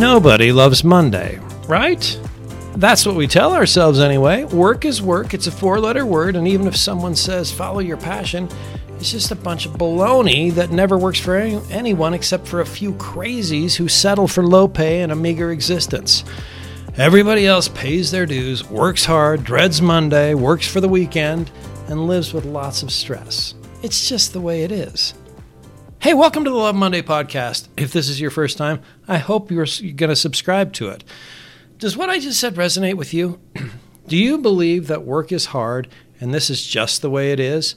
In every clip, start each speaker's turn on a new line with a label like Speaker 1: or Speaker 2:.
Speaker 1: Nobody loves Monday, right? That's what we tell ourselves anyway. Work is work, it's a four letter word, and even if someone says follow your passion, it's just a bunch of baloney that never works for any, anyone except for a few crazies who settle for low pay and a meager existence. Everybody else pays their dues, works hard, dreads Monday, works for the weekend, and lives with lots of stress. It's just the way it is. Hey, welcome to the Love Monday podcast. If this is your first time, I hope you're going to subscribe to it. Does what I just said resonate with you? Do you believe that work is hard and this is just the way it is?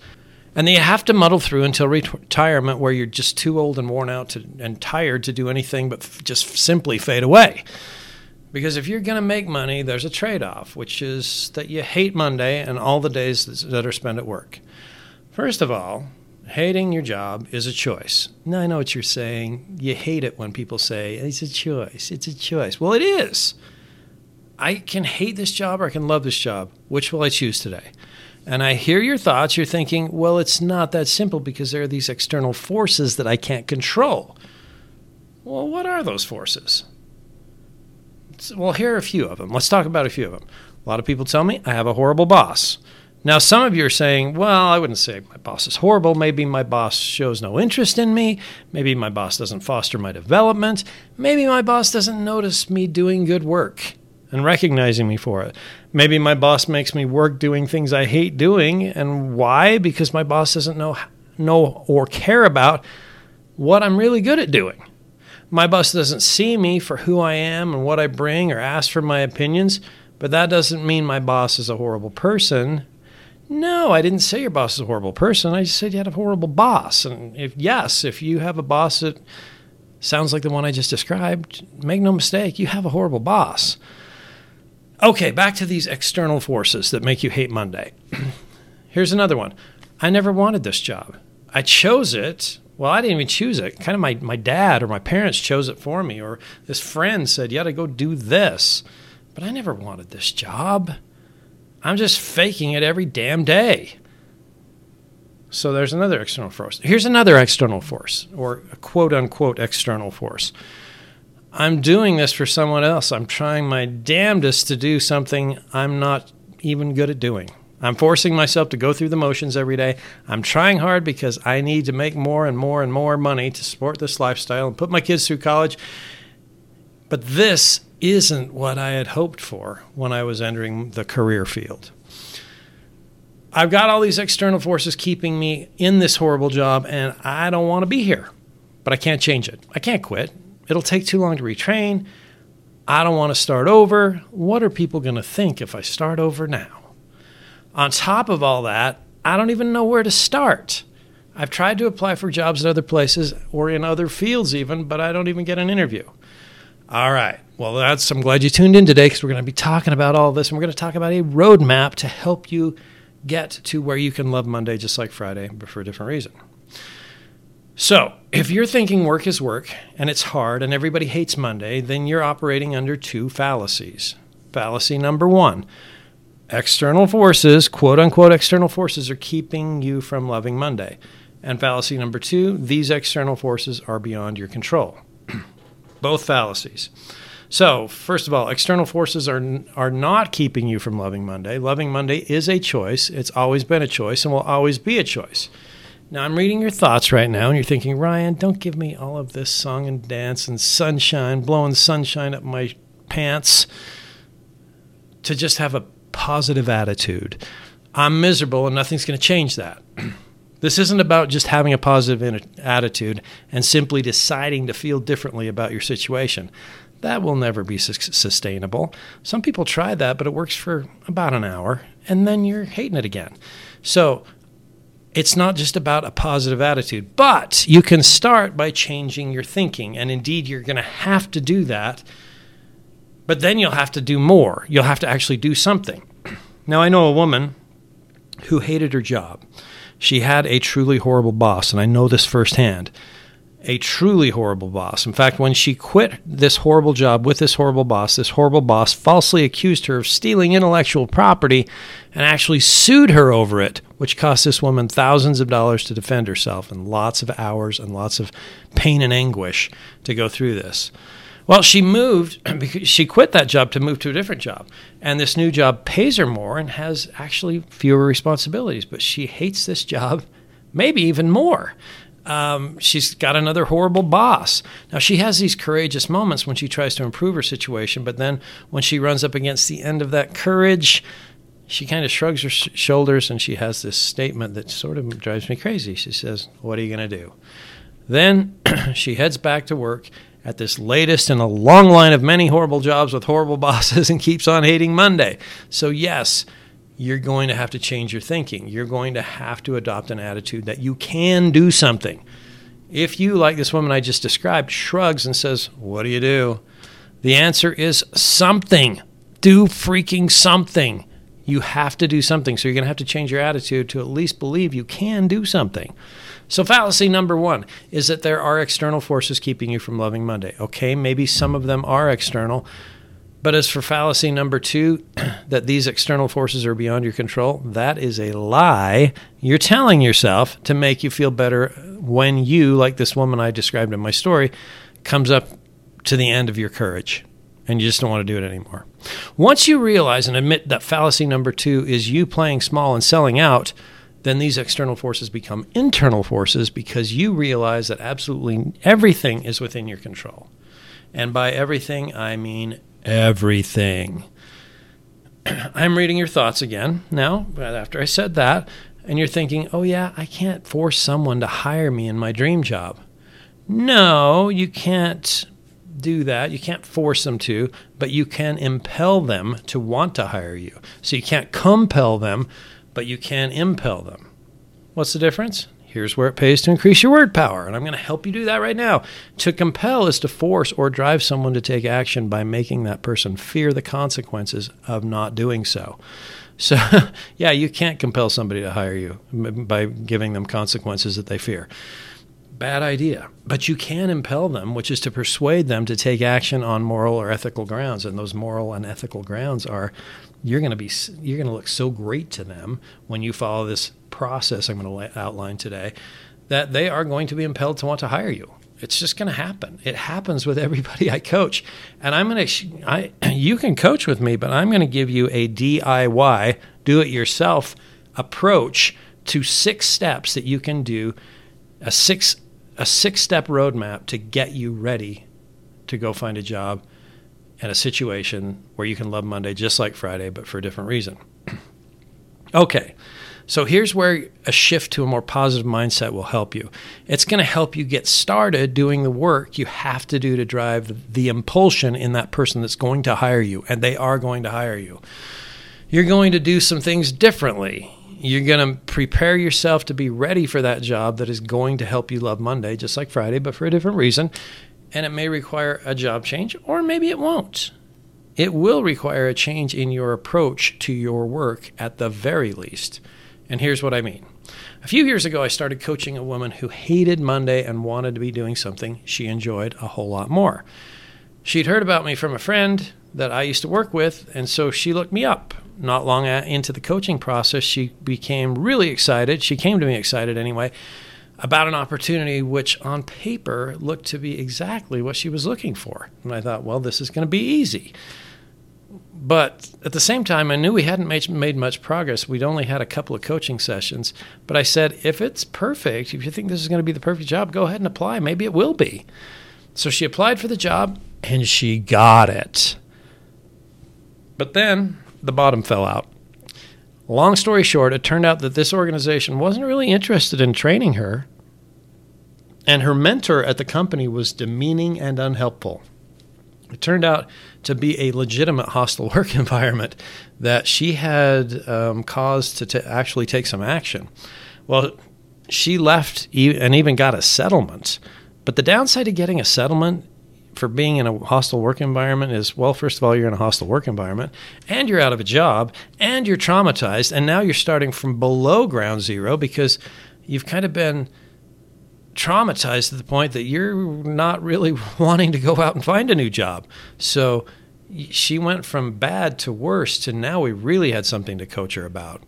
Speaker 1: And then you have to muddle through until retirement where you're just too old and worn out to, and tired to do anything but f- just simply fade away. Because if you're going to make money, there's a trade off, which is that you hate Monday and all the days that are spent at work. First of all, hating your job is a choice. Now, I know what you're saying. You hate it when people say, it's a choice. It's a choice. Well, it is. I can hate this job or I can love this job. Which will I choose today? And I hear your thoughts. You're thinking, well, it's not that simple because there are these external forces that I can't control. Well, what are those forces? Well, here are a few of them. Let's talk about a few of them. A lot of people tell me I have a horrible boss. Now, some of you are saying, well, I wouldn't say my boss is horrible. Maybe my boss shows no interest in me. Maybe my boss doesn't foster my development. Maybe my boss doesn't notice me doing good work and recognizing me for it. Maybe my boss makes me work doing things I hate doing. And why? Because my boss doesn't know, know or care about what I'm really good at doing. My boss doesn't see me for who I am and what I bring or ask for my opinions, but that doesn't mean my boss is a horrible person no, I didn't say your boss is a horrible person. I just said you had a horrible boss. And if yes, if you have a boss that sounds like the one I just described, make no mistake, you have a horrible boss. Okay, back to these external forces that make you hate Monday. Here's another one. I never wanted this job. I chose it. Well, I didn't even choose it. Kind of my, my dad or my parents chose it for me, or this friend said, You got to go do this. But I never wanted this job. I'm just faking it every damn day. So there's another external force. Here's another external force, or a quote unquote external force. I'm doing this for someone else. I'm trying my damnedest to do something I'm not even good at doing. I'm forcing myself to go through the motions every day. I'm trying hard because I need to make more and more and more money to support this lifestyle and put my kids through college. But this isn't what I had hoped for when I was entering the career field. I've got all these external forces keeping me in this horrible job, and I don't want to be here, but I can't change it. I can't quit. It'll take too long to retrain. I don't want to start over. What are people going to think if I start over now? On top of all that, I don't even know where to start. I've tried to apply for jobs at other places or in other fields, even, but I don't even get an interview. All right. Well, that's I'm glad you tuned in today because we're going to be talking about all this and we're going to talk about a roadmap to help you get to where you can love Monday just like Friday, but for a different reason. So, if you're thinking work is work and it's hard and everybody hates Monday, then you're operating under two fallacies. Fallacy number one external forces, quote unquote external forces, are keeping you from loving Monday. And fallacy number two, these external forces are beyond your control both fallacies. So, first of all, external forces are are not keeping you from loving Monday. Loving Monday is a choice. It's always been a choice and will always be a choice. Now, I'm reading your thoughts right now, and you're thinking, Ryan, don't give me all of this song and dance and sunshine, blowing sunshine up my pants to just have a positive attitude. I'm miserable, and nothing's going to change that. This isn't about just having a positive attitude and simply deciding to feel differently about your situation. That will never be su- sustainable. Some people try that, but it works for about an hour, and then you're hating it again. So it's not just about a positive attitude, but you can start by changing your thinking. And indeed, you're going to have to do that. But then you'll have to do more. You'll have to actually do something. Now, I know a woman who hated her job. She had a truly horrible boss, and I know this firsthand. A truly horrible boss. In fact, when she quit this horrible job with this horrible boss, this horrible boss falsely accused her of stealing intellectual property and actually sued her over it, which cost this woman thousands of dollars to defend herself and lots of hours and lots of pain and anguish to go through this. Well, she moved because she quit that job to move to a different job. And this new job pays her more and has actually fewer responsibilities, but she hates this job maybe even more. Um, she's got another horrible boss. Now, she has these courageous moments when she tries to improve her situation, but then when she runs up against the end of that courage, she kind of shrugs her sh- shoulders and she has this statement that sort of drives me crazy. She says, What are you going to do? Then she heads back to work at this latest in a long line of many horrible jobs with horrible bosses and keeps on hating Monday. So, yes, you're going to have to change your thinking. You're going to have to adopt an attitude that you can do something. If you, like this woman I just described, shrugs and says, What do you do? The answer is something. Do freaking something. You have to do something. So you're going to have to change your attitude to at least believe you can do something. So, fallacy number one is that there are external forces keeping you from loving Monday. Okay, maybe some of them are external. But as for fallacy number two, that these external forces are beyond your control, that is a lie you're telling yourself to make you feel better when you, like this woman I described in my story, comes up to the end of your courage and you just don't want to do it anymore. Once you realize and admit that fallacy number two is you playing small and selling out, then these external forces become internal forces because you realize that absolutely everything is within your control. And by everything, I mean everything. I'm reading your thoughts again now, after I said that, and you're thinking, oh, yeah, I can't force someone to hire me in my dream job. No, you can't do that. You can't force them to, but you can impel them to want to hire you. So you can't compel them, but you can impel them. What's the difference? Here's where it pays to increase your word power. And I'm going to help you do that right now. To compel is to force or drive someone to take action by making that person fear the consequences of not doing so. So, yeah, you can't compel somebody to hire you by giving them consequences that they fear. Bad idea. But you can impel them, which is to persuade them to take action on moral or ethical grounds. And those moral and ethical grounds are you're going to be you're going to look so great to them when you follow this process I'm going to outline today that they are going to be impelled to want to hire you. It's just going to happen. It happens with everybody I coach. And I'm going to I you can coach with me, but I'm going to give you a DIY, do it yourself approach to six steps that you can do a six a six step roadmap to get you ready to go find a job and a situation where you can love Monday just like Friday, but for a different reason. okay, so here's where a shift to a more positive mindset will help you. It's going to help you get started doing the work you have to do to drive the impulsion in that person that's going to hire you, and they are going to hire you. You're going to do some things differently. You're going to prepare yourself to be ready for that job that is going to help you love Monday, just like Friday, but for a different reason and it may require a job change, or maybe it won't. It will require a change in your approach to your work at the very least. And here's what I mean. A few years ago, I started coaching a woman who hated Monday and wanted to be doing something she enjoyed a whole lot more. She'd heard about me from a friend that I used to work with, and so she looked me up. Not long into the coaching process, she became really excited. She came to me excited anyway about an opportunity which on paper looked to be exactly what she was looking for. And I thought, well, this is going to be easy. But at the same time, I knew we hadn't made, made much progress. We'd only had a couple of coaching sessions. But I said, if it's perfect, if you think this is going to be the perfect job, go ahead and apply. Maybe it will be. So she applied for the job and she got it. But then the bottom fell out. Long story short, it turned out that this organization wasn't really interested in training her and her mentor at the company was demeaning and unhelpful. It turned out to be a legitimate hostile work environment that she had um, caused to t- actually take some action. Well, she left e- and even got a settlement. But the downside to getting a settlement for being in a hostile work environment is well, first of all, you're in a hostile work environment, and you're out of a job, and you're traumatized, and now you're starting from below ground zero because you've kind of been traumatized to the point that you're not really wanting to go out and find a new job. So she went from bad to worse to now we really had something to coach her about.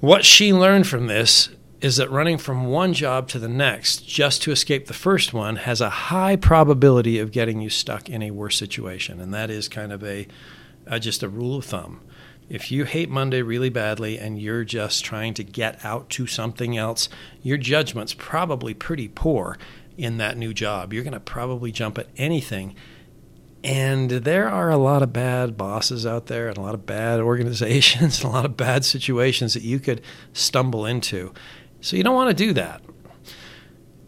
Speaker 1: What she learned from this is that running from one job to the next just to escape the first one has a high probability of getting you stuck in a worse situation. And that is kind of a, a just a rule of thumb. If you hate Monday really badly and you're just trying to get out to something else, your judgment's probably pretty poor in that new job. You're going to probably jump at anything. And there are a lot of bad bosses out there and a lot of bad organizations and a lot of bad situations that you could stumble into. So you don't want to do that.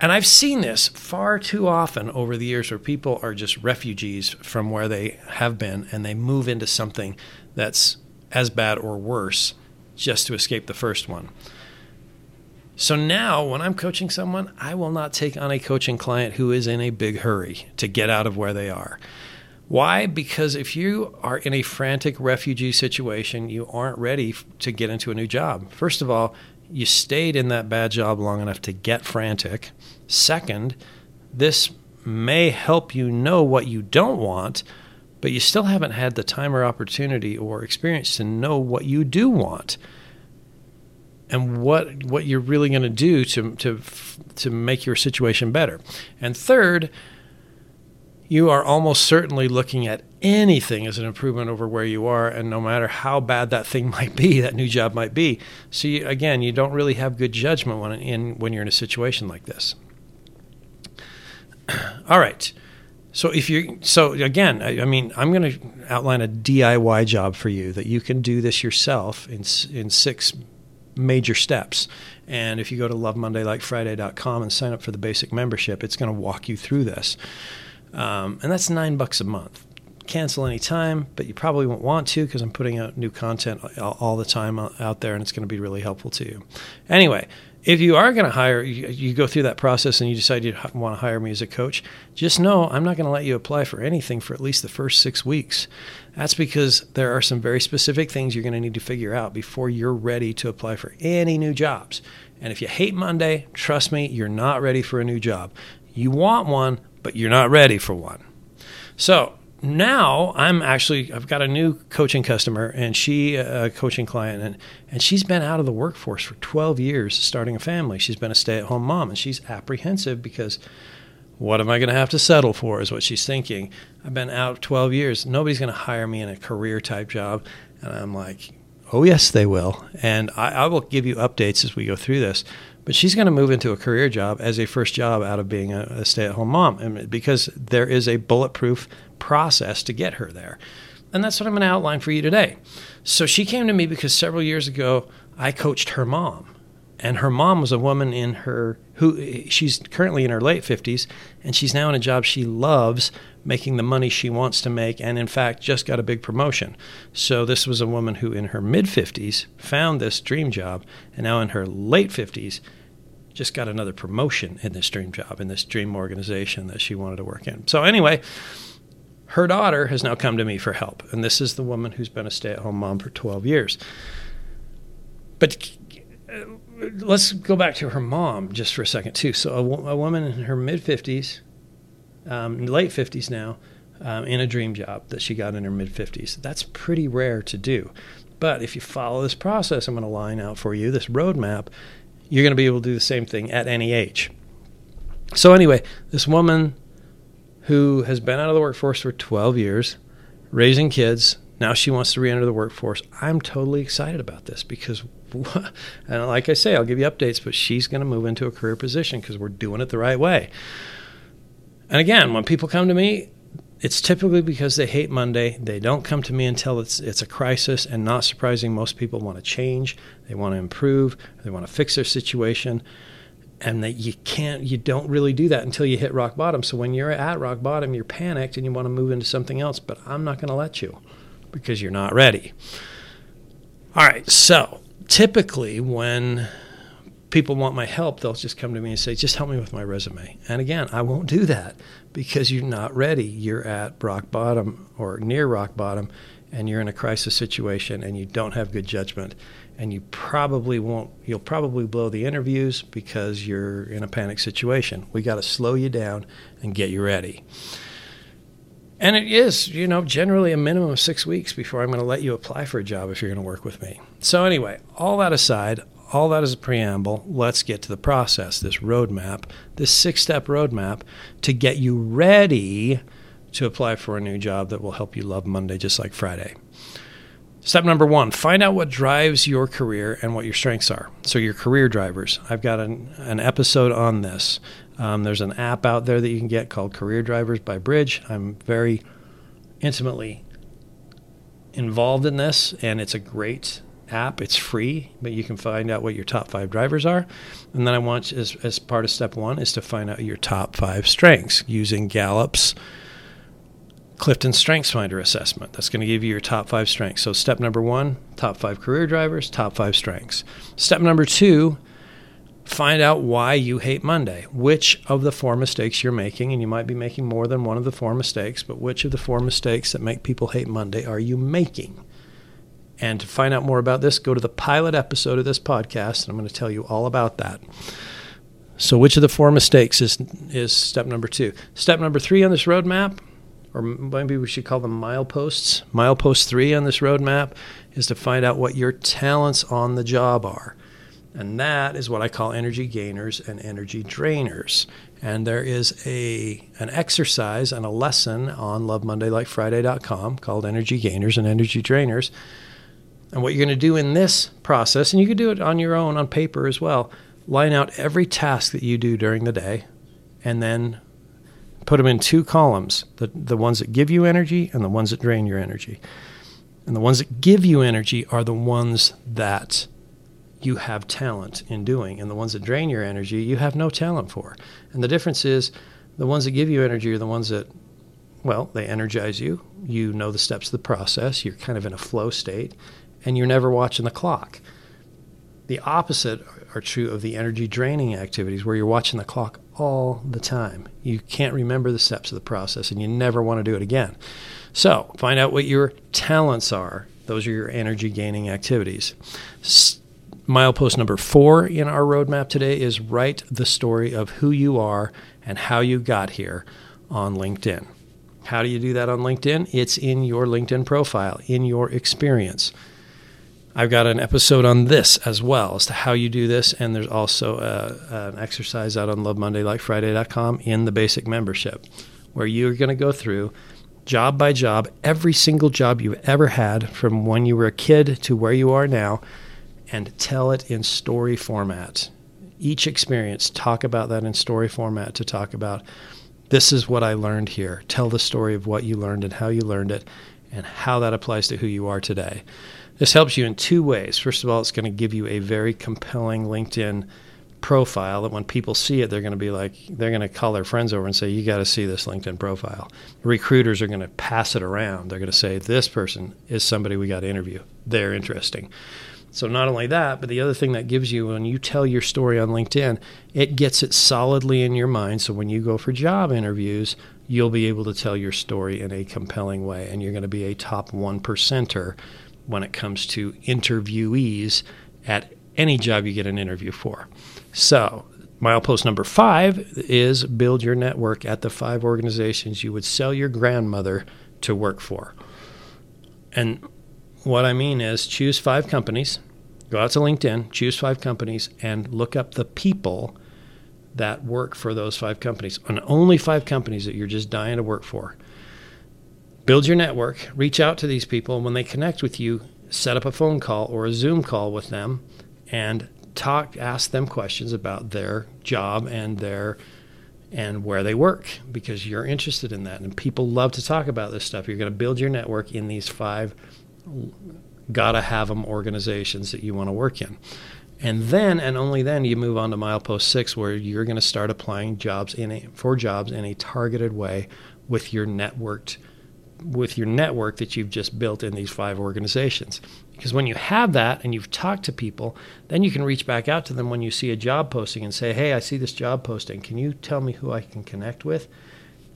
Speaker 1: And I've seen this far too often over the years where people are just refugees from where they have been and they move into something that's as bad or worse just to escape the first one. So now, when I'm coaching someone, I will not take on a coaching client who is in a big hurry to get out of where they are. Why? Because if you are in a frantic refugee situation, you aren't ready to get into a new job. First of all, you stayed in that bad job long enough to get frantic. Second, this may help you know what you don't want, but you still haven't had the time or opportunity or experience to know what you do want and what what you're really going to do to to to make your situation better. And third, you are almost certainly looking at anything as an improvement over where you are, and no matter how bad that thing might be, that new job might be. So you, again, you don't really have good judgment when in when you're in a situation like this. All right. So if you so again, I, I mean, I'm going to outline a DIY job for you that you can do this yourself in in six major steps. And if you go to lovemondaylikeFriday.com and sign up for the basic membership, it's going to walk you through this. Um, and that's nine bucks a month. Cancel anytime, but you probably won't want to because I'm putting out new content all, all the time out there and it's going to be really helpful to you. Anyway, if you are going to hire, you, you, go through that process and you decide you want to hire me as a coach, just know I'm not going to let you apply for anything for at least the first six weeks. That's because there are some very specific things you're going to need to figure out before you're ready to apply for any new jobs. And if you hate Monday, trust me, you're not ready for a new job. You want one, but you're not ready for one. So now I'm actually I've got a new coaching customer and she a coaching client and and she's been out of the workforce for 12 years starting a family. She's been a stay-at-home mom and she's apprehensive because what am I going to have to settle for is what she's thinking. I've been out 12 years. Nobody's going to hire me in a career type job. And I'm like, oh, yes, they will. And I, I will give you updates as we go through this but she's going to move into a career job as a first job out of being a, a stay-at-home mom and because there is a bulletproof process to get her there and that's what i'm going to outline for you today so she came to me because several years ago i coached her mom and her mom was a woman in her who she's currently in her late 50s and she's now in a job she loves making the money she wants to make and in fact just got a big promotion. So this was a woman who in her mid 50s found this dream job and now in her late 50s just got another promotion in this dream job in this dream organization that she wanted to work in. So anyway her daughter has now come to me for help and this is the woman who's been a stay-at-home mom for 12 years. But uh, let's go back to her mom just for a second too. So a, a woman in her mid fifties, um, late fifties now, um, in a dream job that she got in her mid fifties. That's pretty rare to do. But if you follow this process, I'm going to line out for you this roadmap. You're going to be able to do the same thing at any age. So anyway, this woman who has been out of the workforce for 12 years, raising kids, now she wants to re-enter the workforce. I'm totally excited about this because and like I say, I'll give you updates, but she's going to move into a career position because we're doing it the right way. And again, when people come to me, it's typically because they hate Monday. They don't come to me until it's it's a crisis, and not surprising, most people want to change, they want to improve, they want to fix their situation, and that you can't, you don't really do that until you hit rock bottom. So when you're at rock bottom, you're panicked and you want to move into something else, but I'm not going to let you because you're not ready. All right, so typically when people want my help, they'll just come to me and say, just help me with my resume. And again, I won't do that because you're not ready. You're at rock bottom or near rock bottom and you're in a crisis situation and you don't have good judgment and you probably won't you'll probably blow the interviews because you're in a panic situation. We got to slow you down and get you ready. And it is, you know, generally a minimum of six weeks before I'm going to let you apply for a job if you're going to work with me. So, anyway, all that aside, all that is a preamble. Let's get to the process, this roadmap, this six step roadmap to get you ready to apply for a new job that will help you love Monday just like Friday. Step number one find out what drives your career and what your strengths are. So, your career drivers. I've got an, an episode on this. Um, there's an app out there that you can get called Career Drivers by Bridge. I'm very intimately involved in this, and it's a great app. It's free, but you can find out what your top five drivers are. And then I want, as, as part of step one, is to find out your top five strengths using Gallup's Clifton Strengths Finder assessment. That's going to give you your top five strengths. So, step number one, top five career drivers, top five strengths. Step number two, find out why you hate Monday. Which of the four mistakes you're making, and you might be making more than one of the four mistakes, but which of the four mistakes that make people hate Monday are you making? And to find out more about this, go to the pilot episode of this podcast, and I'm going to tell you all about that. So, which of the four mistakes is, is step number two? Step number three on this roadmap or maybe we should call them mileposts. Milepost three on this roadmap is to find out what your talents on the job are. And that is what I call energy gainers and energy drainers. And there is a an exercise and a lesson on lovemondaylikeFriday.com called Energy Gainers and Energy Drainers. And what you're going to do in this process, and you can do it on your own on paper as well, line out every task that you do during the day and then put them in two columns the, the ones that give you energy and the ones that drain your energy. And the ones that give you energy are the ones that you have talent in doing. And the ones that drain your energy, you have no talent for. And the difference is the ones that give you energy are the ones that, well, they energize you. You know the steps of the process. You're kind of in a flow state, and you're never watching the clock. The opposite are true of the energy draining activities where you're watching the clock all the time. You can't remember the steps of the process and you never want to do it again. So, find out what your talents are. Those are your energy gaining activities. S- milepost number four in our roadmap today is write the story of who you are and how you got here on LinkedIn. How do you do that on LinkedIn? It's in your LinkedIn profile, in your experience. I've got an episode on this as well as to how you do this, and there's also a, an exercise out on LoveMondayLikeFriday.com in the basic membership, where you're going to go through job by job every single job you've ever had from when you were a kid to where you are now, and tell it in story format. Each experience, talk about that in story format to talk about this is what I learned here. Tell the story of what you learned and how you learned it, and how that applies to who you are today. This helps you in two ways. First of all, it's going to give you a very compelling LinkedIn profile that when people see it, they're going to be like, they're going to call their friends over and say, You got to see this LinkedIn profile. Recruiters are going to pass it around. They're going to say, This person is somebody we got to interview. They're interesting. So, not only that, but the other thing that gives you when you tell your story on LinkedIn, it gets it solidly in your mind. So, when you go for job interviews, you'll be able to tell your story in a compelling way and you're going to be a top one percenter when it comes to interviewees at any job you get an interview for. So, milepost number five is build your network at the five organizations you would sell your grandmother to work for. And what I mean is choose five companies, go out to LinkedIn, choose five companies, and look up the people that work for those five companies. And only five companies that you're just dying to work for build your network, reach out to these people. When they connect with you, set up a phone call or a Zoom call with them and talk, ask them questions about their job and their and where they work because you're interested in that. And people love to talk about this stuff. You're going to build your network in these five gotta have them organizations that you want to work in. And then and only then you move on to milepost six, where you're going to start applying jobs in a, for jobs in a targeted way with your networked with your network that you've just built in these five organizations. Because when you have that and you've talked to people, then you can reach back out to them when you see a job posting and say, Hey, I see this job posting. Can you tell me who I can connect with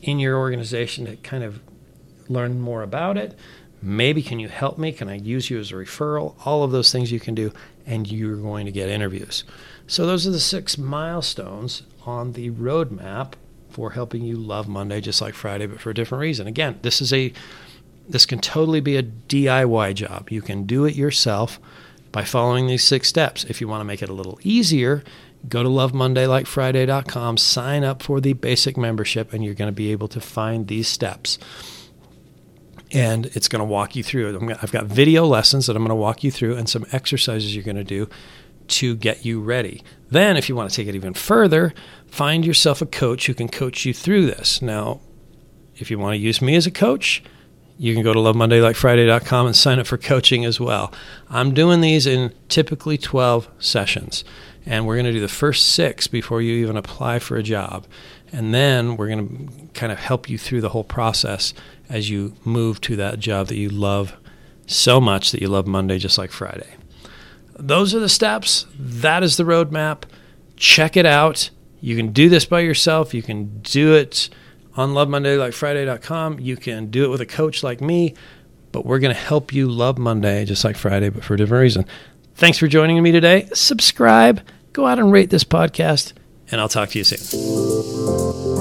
Speaker 1: in your organization to kind of learn more about it? Maybe can you help me? Can I use you as a referral? All of those things you can do, and you're going to get interviews. So, those are the six milestones on the roadmap for helping you love Monday just like Friday, but for a different reason. Again, this is a this can totally be a DIY job. You can do it yourself. by following these six steps. If you want to make it a little easier, go to lovemondaylikeFriday.com, sign up for the basic membership, and you're going to be able to find these steps. And it's going to walk you through. i I've got video lessons that I'm going to walk you through and some exercises you're going to do to get you ready. Then, if you want to take it even further, find yourself a coach who can coach you through this. Now, if you want to use me as a coach, you can go to lovemondaylikeFriday.com and sign up for coaching as well. I'm doing these in typically 12 sessions, and we're going to do the first six before you even apply for a job. And then we're going to kind of help you through the whole process as you move to that job that you love so much that you love Monday just like Friday those are the steps. That is the roadmap. Check it out. You can do this by yourself. You can do it on lovemondaylikeFriday.com. You can do it with a coach like me, but we're going to help you love Monday just like Friday, but for a different reason. Thanks for joining me today. Subscribe, go out and rate this podcast, and I'll talk to you soon.